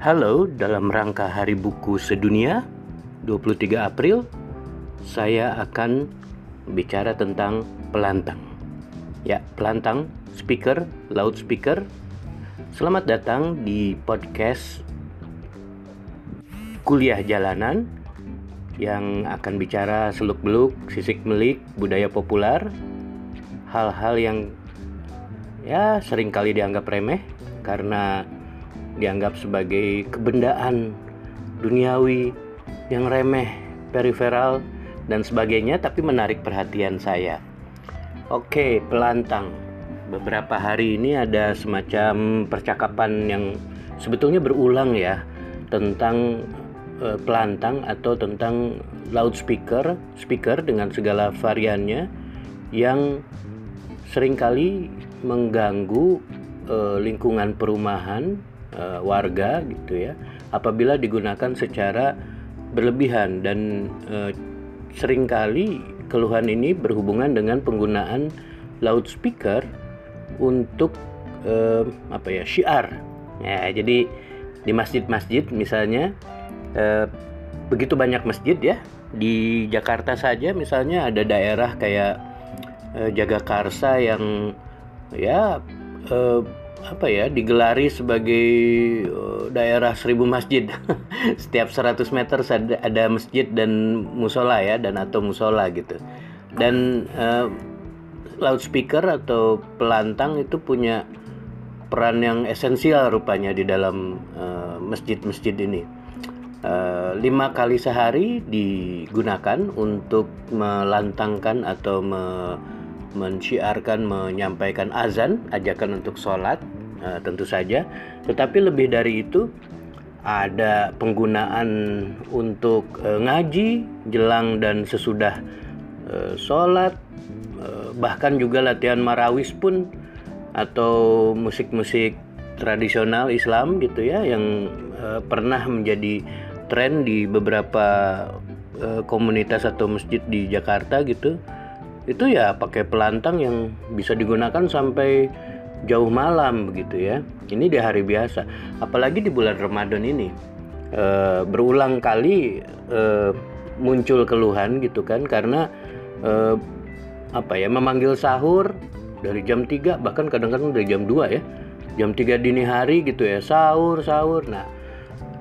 Halo, dalam rangka Hari Buku Sedunia 23 April, saya akan bicara tentang pelantang. Ya, pelantang, speaker, loudspeaker. Selamat datang di podcast Kuliah Jalanan yang akan bicara seluk-beluk, sisik-melik, budaya populer, hal-hal yang ya sering kali dianggap remeh karena dianggap sebagai kebendaan duniawi yang remeh, periferal dan sebagainya tapi menarik perhatian saya. Oke, pelantang. Beberapa hari ini ada semacam percakapan yang sebetulnya berulang ya tentang uh, pelantang atau tentang loudspeaker, speaker dengan segala variannya yang sering kali mengganggu uh, lingkungan perumahan uh, warga gitu ya apabila digunakan secara berlebihan dan uh, sering kali keluhan ini berhubungan dengan penggunaan loudspeaker untuk uh, apa ya syiar. Ya jadi di masjid-masjid misalnya begitu banyak masjid ya di Jakarta saja misalnya ada daerah kayak Jagakarsa yang ya apa ya digelari sebagai uh, daerah seribu masjid. Setiap 100 meter ada, ada masjid dan musola ya dan atau musola gitu. Dan uh, loudspeaker atau pelantang itu punya peran yang esensial rupanya di dalam masjid-masjid uh, ini. Uh, lima kali sehari digunakan untuk melantangkan atau me mensyiarkan menyampaikan azan ajakan untuk sholat uh, tentu saja. Tetapi lebih dari itu ada penggunaan untuk uh, ngaji jelang dan sesudah uh, sholat uh, bahkan juga latihan marawis pun atau musik-musik tradisional Islam gitu ya yang uh, pernah menjadi tren di beberapa uh, komunitas atau masjid di Jakarta gitu itu ya pakai pelantang yang bisa digunakan sampai jauh malam begitu ya. Ini di hari biasa, apalagi di bulan Ramadan ini e, berulang kali e, muncul keluhan gitu kan karena e, apa ya memanggil sahur dari jam 3 bahkan kadang-kadang dari jam 2 ya. Jam 3 dini hari gitu ya, sahur sahur. Nah,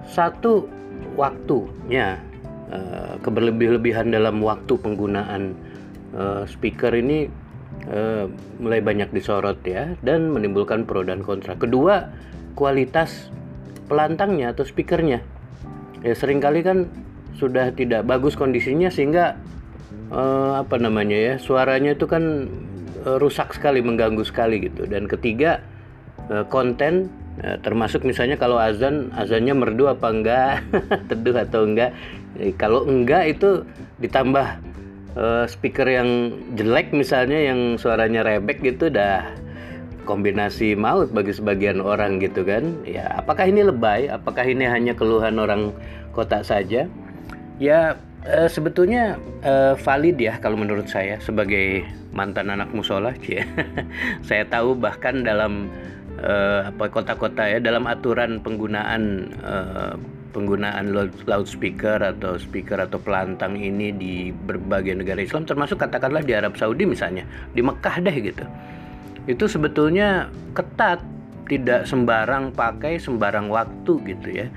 satu waktunya e, keberlebih-lebihan dalam waktu penggunaan uh, speaker ini uh, mulai banyak disorot ya dan menimbulkan pro dan kontra. Kedua, kualitas pelantangnya atau speakernya. Ya sering kali kan sudah tidak bagus kondisinya sehingga uh, apa namanya ya suaranya itu kan uh, rusak sekali mengganggu sekali gitu dan ketiga uh, konten uh, termasuk misalnya kalau azan azannya merdu apa enggak teduh atau enggak kalau enggak itu ditambah uh, speaker yang jelek misalnya yang suaranya rebek gitu dah kombinasi maut bagi sebagian orang gitu kan. Ya apakah ini lebay? Apakah ini hanya keluhan orang kota saja? Ya uh, sebetulnya uh, valid ya kalau menurut saya sebagai mantan anak musola. Ya saya tahu bahkan dalam apa kota-kota ya dalam aturan penggunaan uh, penggunaan loudspeaker atau speaker atau pelantang ini di berbagai negara Islam termasuk katakanlah di Arab Saudi misalnya di Mekah deh gitu. Itu sebetulnya ketat tidak sembarang pakai sembarang waktu gitu ya.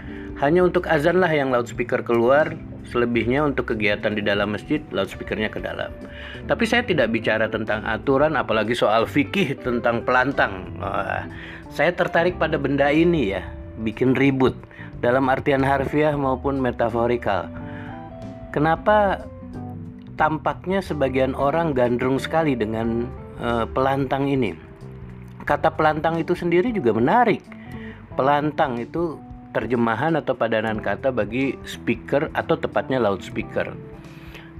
Hanya untuk azan lah yang loudspeaker keluar selebihnya untuk kegiatan di dalam masjid loudspeakernya ke dalam. Tapi saya tidak bicara tentang aturan apalagi soal fikih tentang pelantang. Wah, saya tertarik pada benda ini ya bikin ribut dalam artian harfiah maupun metaforikal. Kenapa tampaknya sebagian orang gandrung sekali dengan uh, pelantang ini? Kata pelantang itu sendiri juga menarik. Pelantang itu terjemahan atau padanan kata bagi speaker atau tepatnya loudspeaker.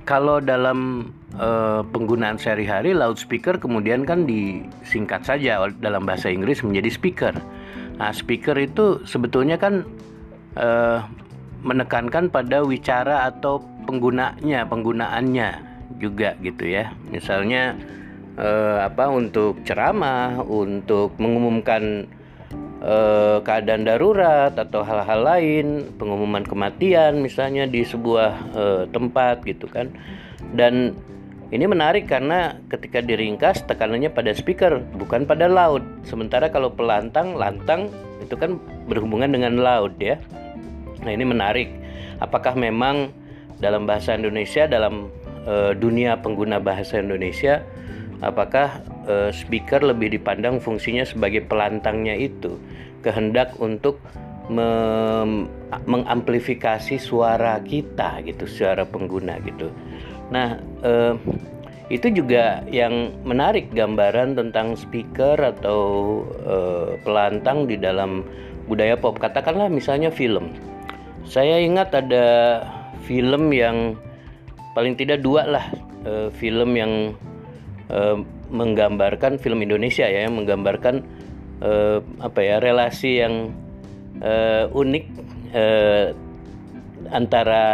Kalau dalam uh, penggunaan sehari-hari loudspeaker kemudian kan disingkat saja dalam bahasa Inggris menjadi speaker. Nah, speaker itu sebetulnya kan uh, menekankan pada wicara atau penggunanya, penggunaannya juga gitu ya. Misalnya uh, apa untuk ceramah, untuk mengumumkan eh, keadaan darurat atau hal-hal lain, pengumuman kematian misalnya di sebuah eh, tempat gitu kan. Dan ini menarik karena ketika diringkas tekanannya pada speaker bukan pada laut. Sementara kalau pelantang, lantang itu kan berhubungan dengan laut ya. Nah, ini menarik. Apakah memang dalam bahasa Indonesia dalam e, dunia pengguna bahasa Indonesia apakah e, speaker lebih dipandang fungsinya sebagai pelantangnya itu kehendak untuk mengamplifikasi suara kita gitu suara pengguna gitu Nah, eh, itu juga yang menarik gambaran tentang speaker atau pelantang di dalam budaya pop. Katakanlah misalnya film. Saya ingat ada film yang paling tidak dua lah eh, film yang eh, menggambarkan film Indonesia ya, yang menggambarkan eh, apa ya relasi yang unik antara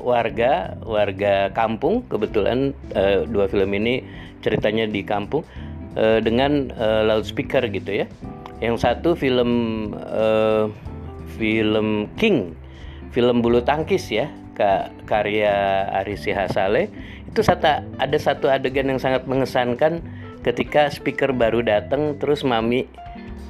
warga warga kampung. Kebetulan dua film ini ceritanya di kampung dengan loudspeaker gitu ya. Yang satu film film King film bulu tangkis ya karya Ari Sihasale. Itu satu, ada satu adegan yang sangat mengesankan ketika speaker baru datang terus mami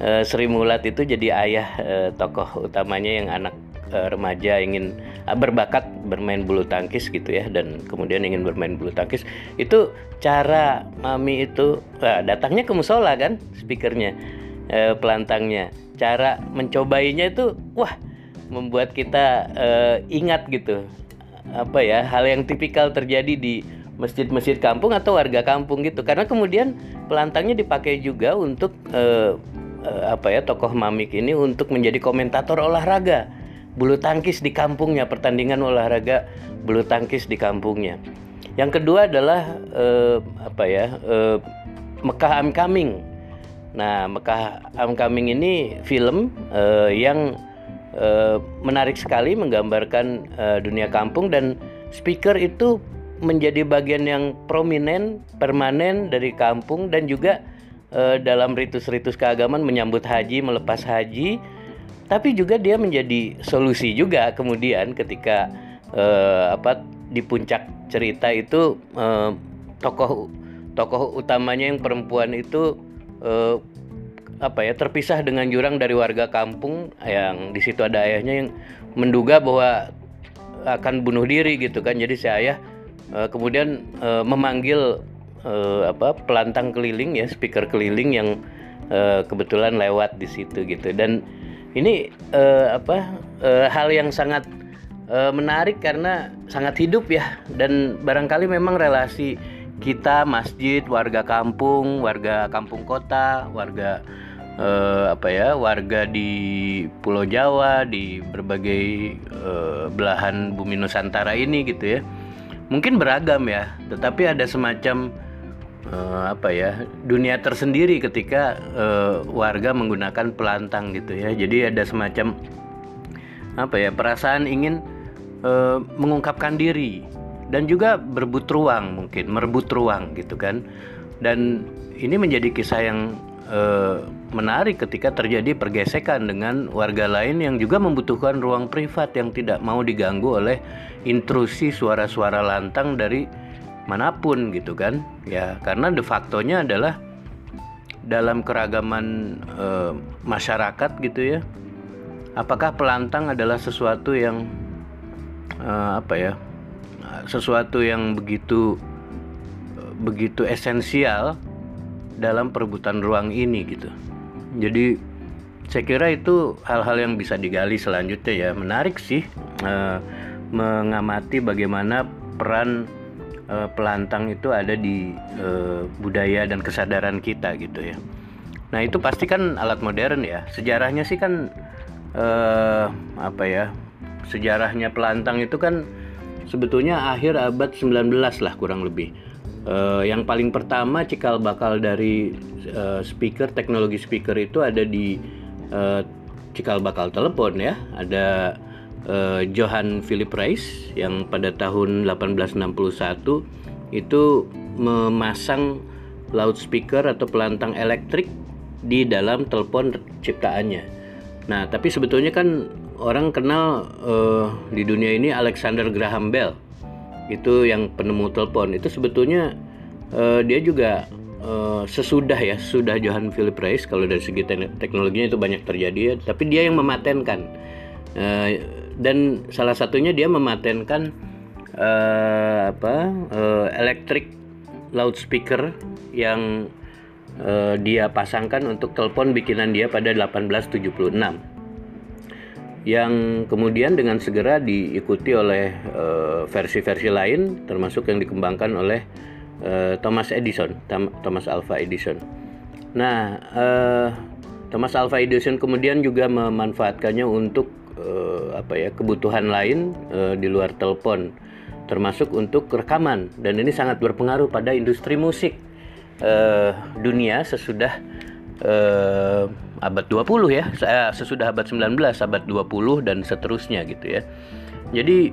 uh, Sri Mulat itu jadi ayah uh, tokoh utamanya yang anak uh, remaja ingin berbakat bermain bulu tangkis gitu ya dan kemudian ingin bermain bulu tangkis. Itu cara mami itu uh, datangnya ke musola kan speakernya uh, pelantangnya. Cara mencobainya itu wah membuat kita uh, ingat gitu apa ya hal yang tipikal terjadi di masjid-masjid kampung atau warga kampung gitu karena kemudian pelantangnya dipakai juga untuk uh, uh, apa ya tokoh mamik ini untuk menjadi komentator olahraga bulu tangkis di kampungnya, pertandingan olahraga bulu tangkis di kampungnya. Yang kedua adalah eh, apa ya eh, Mekah I'm Coming. Nah Mekah I'm Coming ini film eh, yang eh, menarik sekali menggambarkan eh, dunia kampung dan speaker itu menjadi bagian yang prominent, permanen dari kampung dan juga eh, dalam ritus-ritus keagamaan menyambut haji, melepas haji. Tapi juga dia menjadi solusi juga kemudian ketika uh, apa di puncak cerita itu uh, tokoh tokoh utamanya yang perempuan itu uh, apa ya terpisah dengan jurang dari warga kampung yang di situ ada ayahnya yang menduga bahwa akan bunuh diri gitu kan. Jadi si ayah uh, kemudian uh, memanggil uh, apa pelantang keliling ya speaker keliling yang uh, kebetulan lewat di situ gitu. Dan ini uh, apa uh, hal yang sangat uh, menarik karena sangat hidup ya. Dan barangkali memang relasi kita masjid warga kampung warga kampung kota warga uh, apa ya warga di Pulau Jawa di berbagai uh, belahan bumi Nusantara ini gitu ya. Mungkin beragam ya tetapi ada semacam uh, apa ya dunia tersendiri ketika uh, warga menggunakan pelantang gitu ya. Jadi ada semacam apa ya perasaan ingin uh, mengungkapkan diri dan juga berebut ruang mungkin merebut ruang gitu kan. Dan ini menjadi kisah yang uh, menarik ketika terjadi pergesekan dengan warga lain yang juga membutuhkan ruang privat yang tidak mau diganggu oleh intrusi suara-suara lantang dari mana pun gitu kan. Ya karena de factonya adalah dalam keragaman e, masyarakat gitu ya apakah pelantang adalah sesuatu yang e, apa ya sesuatu yang begitu begitu esensial dalam perebutan ruang ini gitu jadi saya kira itu hal-hal yang bisa digali selanjutnya ya menarik sih e, mengamati bagaimana peran uh, pelantang itu ada di uh, budaya dan kesadaran kita gitu ya. Nah itu pasti kan alat modern ya. Sejarahnya sih kan uh, apa ya? Sejarahnya pelantang itu kan sebetulnya akhir abad 19 lah kurang lebih. Uh, yang paling pertama cikal bakal dari uh, speaker teknologi speaker itu ada di uh, cikal bakal telepon ya. Ada uh, Johann Philipp Reis yang pada tahun 1861 itu memasang loudspeaker atau pelantang elektrik di dalam telepon ciptaannya. Nah, tapi sebetulnya kan orang kenal uh, di dunia ini Alexander Graham Bell. Itu yang penemu telepon. Itu sebetulnya uh, dia juga uh, sesudah ya, sudah Johann Philip Reis kalau dari segi teknologinya itu banyak terjadi ya, tapi dia yang mematenkan. Uh, dan salah satunya dia mematenkan uh, apa? Uh, electric loudspeaker yang uh, dia pasangkan untuk telepon bikinan dia pada 1876 yang kemudian dengan segera diikuti oleh eh, versi-versi lain termasuk yang dikembangkan oleh uh, Thomas Edison Thomas Alva Edison. Nah uh, Thomas Alva Edison kemudian juga memanfaatkannya untuk apa ya kebutuhan lain di luar telepon termasuk untuk rekaman. Dan ini sangat berpengaruh pada industri musik dunia sesudah abad 20 ya, sesudah abad 19, abad 20 dan seterusnya gitu ya. Jadi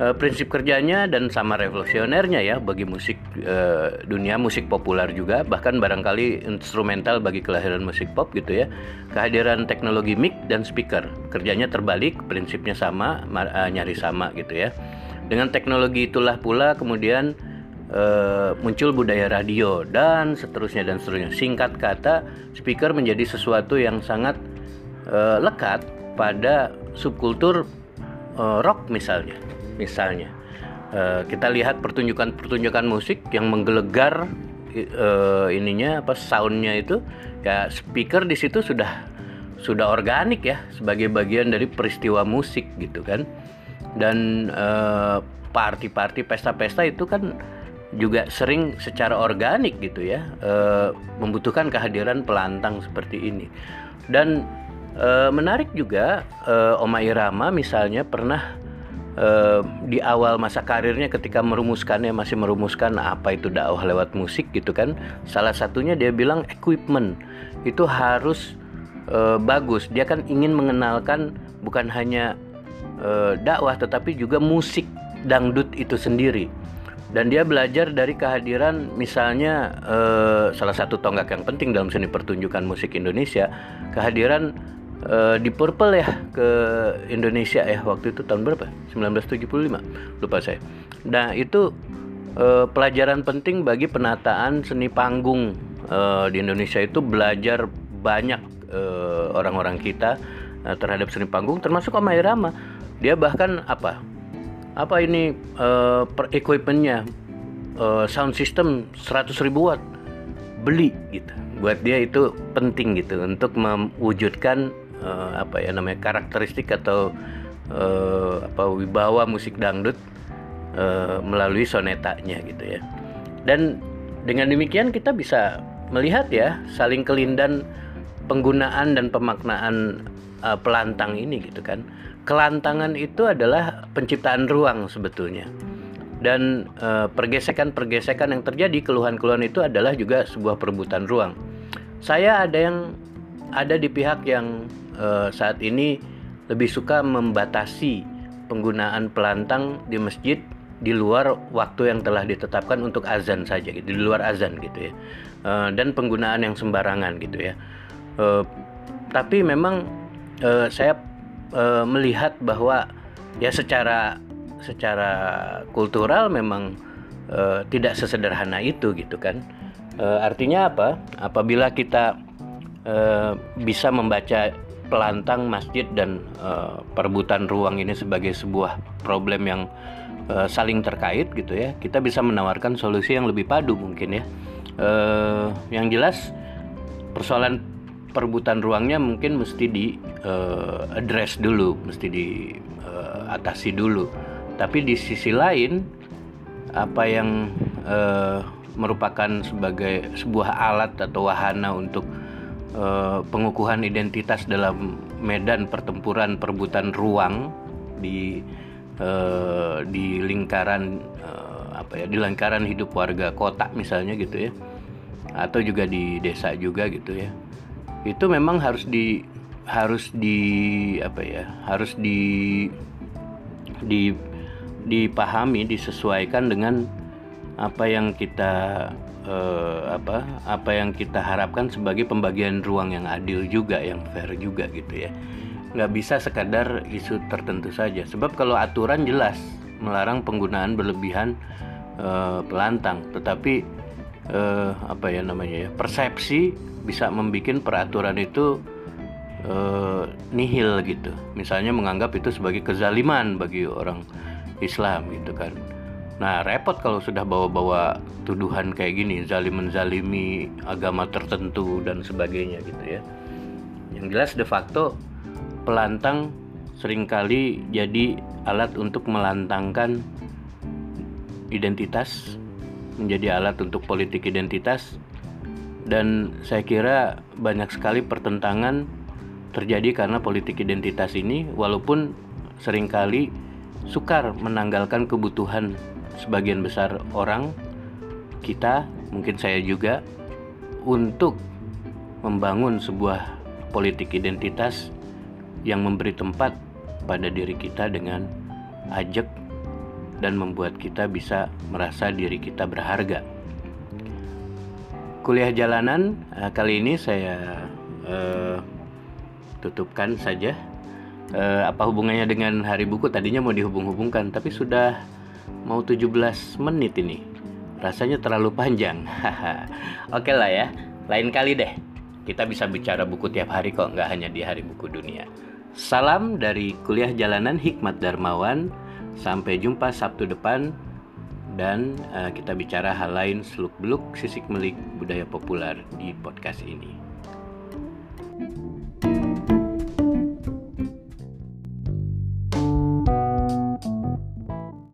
uh, prinsip kerjanya dan sama revolusionernya ya bagi musik uh, dunia musik populer juga bahkan barangkali instrumental bagi kelahiran musik pop gitu ya kehadiran teknologi mic dan speaker kerjanya terbalik prinsipnya sama nyari sama gitu ya dengan teknologi itulah pula kemudian uh, muncul budaya radio dan seterusnya dan seterusnya. Singkat kata, speaker menjadi sesuatu yang sangat uh, lekat pada subkultur uh, rock misalnya. Misalnya, kita lihat pertunjukan-pertunjukan musik yang menggelegar ininya apa soundnya itu, ya speaker di situ sudah sudah organik ya sebagai bagian dari peristiwa musik gitu kan. Dan party-party pesta-pesta itu kan juga sering secara organik gitu ya e, membutuhkan kehadiran pelantang seperti ini. Dan e, menarik juga e, Oma Irama misalnya pernah e, di awal masa karirnya ketika merumuskannya masih merumuskan apa itu dakwah lewat musik? gitu kan. Salah satunya dia bilang equipment. Itu harus e, bagus. Dia kan ingin mengenalkan bukan hanya e, dakwah tetapi juga musik dangdut itu sendiri dan dia belajar dari kehadiran misalnya eh, salah satu tonggak yang penting dalam seni pertunjukan musik Indonesia kehadiran eh, di Purple ya ke Indonesia ya waktu itu tahun berapa? 1975 lupa saya. Nah itu eh, pelajaran penting bagi penataan seni panggung eh, di Indonesia itu belajar banyak eh, orang-orang kita eh, terhadap seni panggung termasuk Om Irama dia bahkan apa apa ini uh, equipmentnya? Uh, sound system 100 ribu watt beli gitu. Buat dia itu penting gitu. Untuk mewujudkan uh, apa ya namanya karakteristik atau uh, apa wibawa musik dangdut uh, melalui sonetanya gitu ya. Dan dengan demikian kita bisa melihat ya saling kelindan penggunaan dan pemaknaan uh, pelantang ini gitu kan kelantangan itu adalah penciptaan ruang sebetulnya dan pergesekan-pergesekan yang terjadi keluhan-keluhan itu adalah juga sebuah perebutan ruang. Saya ada yang ada di pihak yang uh, saat ini lebih suka membatasi penggunaan pelantang di masjid di luar waktu yang telah ditetapkan untuk azan saja gitu, di luar azan gitu ya. Uh, dan penggunaan yang sembarangan gitu ya. Uh, tapi memang uh, saya e, melihat bahwa ya secara secara kultural memang e, tidak sesederhana itu gitu kan. E, artinya apa? Apabila kita e, bisa membaca pelantang masjid dan e, perebutan ruang ini sebagai sebuah problem yang saling terkait gitu ya kita bisa menawarkan solusi yang lebih padu mungkin ya. E, yang jelas persoalan perebutan ruangnya mungkin mesti di uh, address dulu, mesti diatasi uh, dulu. Tapi di sisi lain apa yang uh, merupakan sebagai sebuah alat atau wahana untuk uh, pengukuhan identitas dalam medan pertempuran perebutan ruang di uh, di lingkaran uh, apa ya di lingkaran hidup warga kota misalnya gitu ya atau juga di desa juga gitu ya itu memang harus di harus di apa ya harus di di dipahami disesuaikan dengan apa yang kita eh, apa apa yang kita harapkan sebagai pembagian ruang yang adil juga yang fair juga gitu ya. Nggak bisa sekadar isu tertentu saja. Sebab kalau aturan jelas melarang penggunaan berlebihan uh, pelantang. Tetapi uh, apa ya namanya ya persepsi bisa membuat peraturan itu uh, nihil gitu. Misalnya menganggap itu sebagai kezaliman bagi orang Islam gitu kan. Nah repot kalau sudah bawa-bawa tuduhan kayak gini zalim menzalimi agama tertentu dan sebagainya gitu ya. Yang jelas de facto pelantang sering kali jadi alat untuk melantangkan identitas, menjadi alat untuk politik identitas, dan saya kira banyak sekali pertentangan terjadi karena politik identitas ini, walaupun sering kali sukar menanggalkan kebutuhan sebagian besar orang, kita, mungkin saya juga, untuk membangun sebuah politik identitas yang memberi tempat pada diri kita dengan ajak dan membuat kita bisa merasa diri kita berharga. Kuliah jalanan uh, kali ini saya uh, tutupkan saja. Uh, apa hubungannya dengan hari buku? Tadinya mau dihubung-hubungkan, tapi sudah mau 17 menit ini. Rasanya terlalu panjang. Oke lah ya, lain kali deh. Kita bisa bicara buku tiap hari kok, nggak hanya di hari buku dunia. Salam dari Kuliah Jalanan Hikmat Darmawan. Sampai jumpa Sabtu depan dan uh, kita bicara hal lain seluk-beluk sisik melik budaya populer di podcast ini.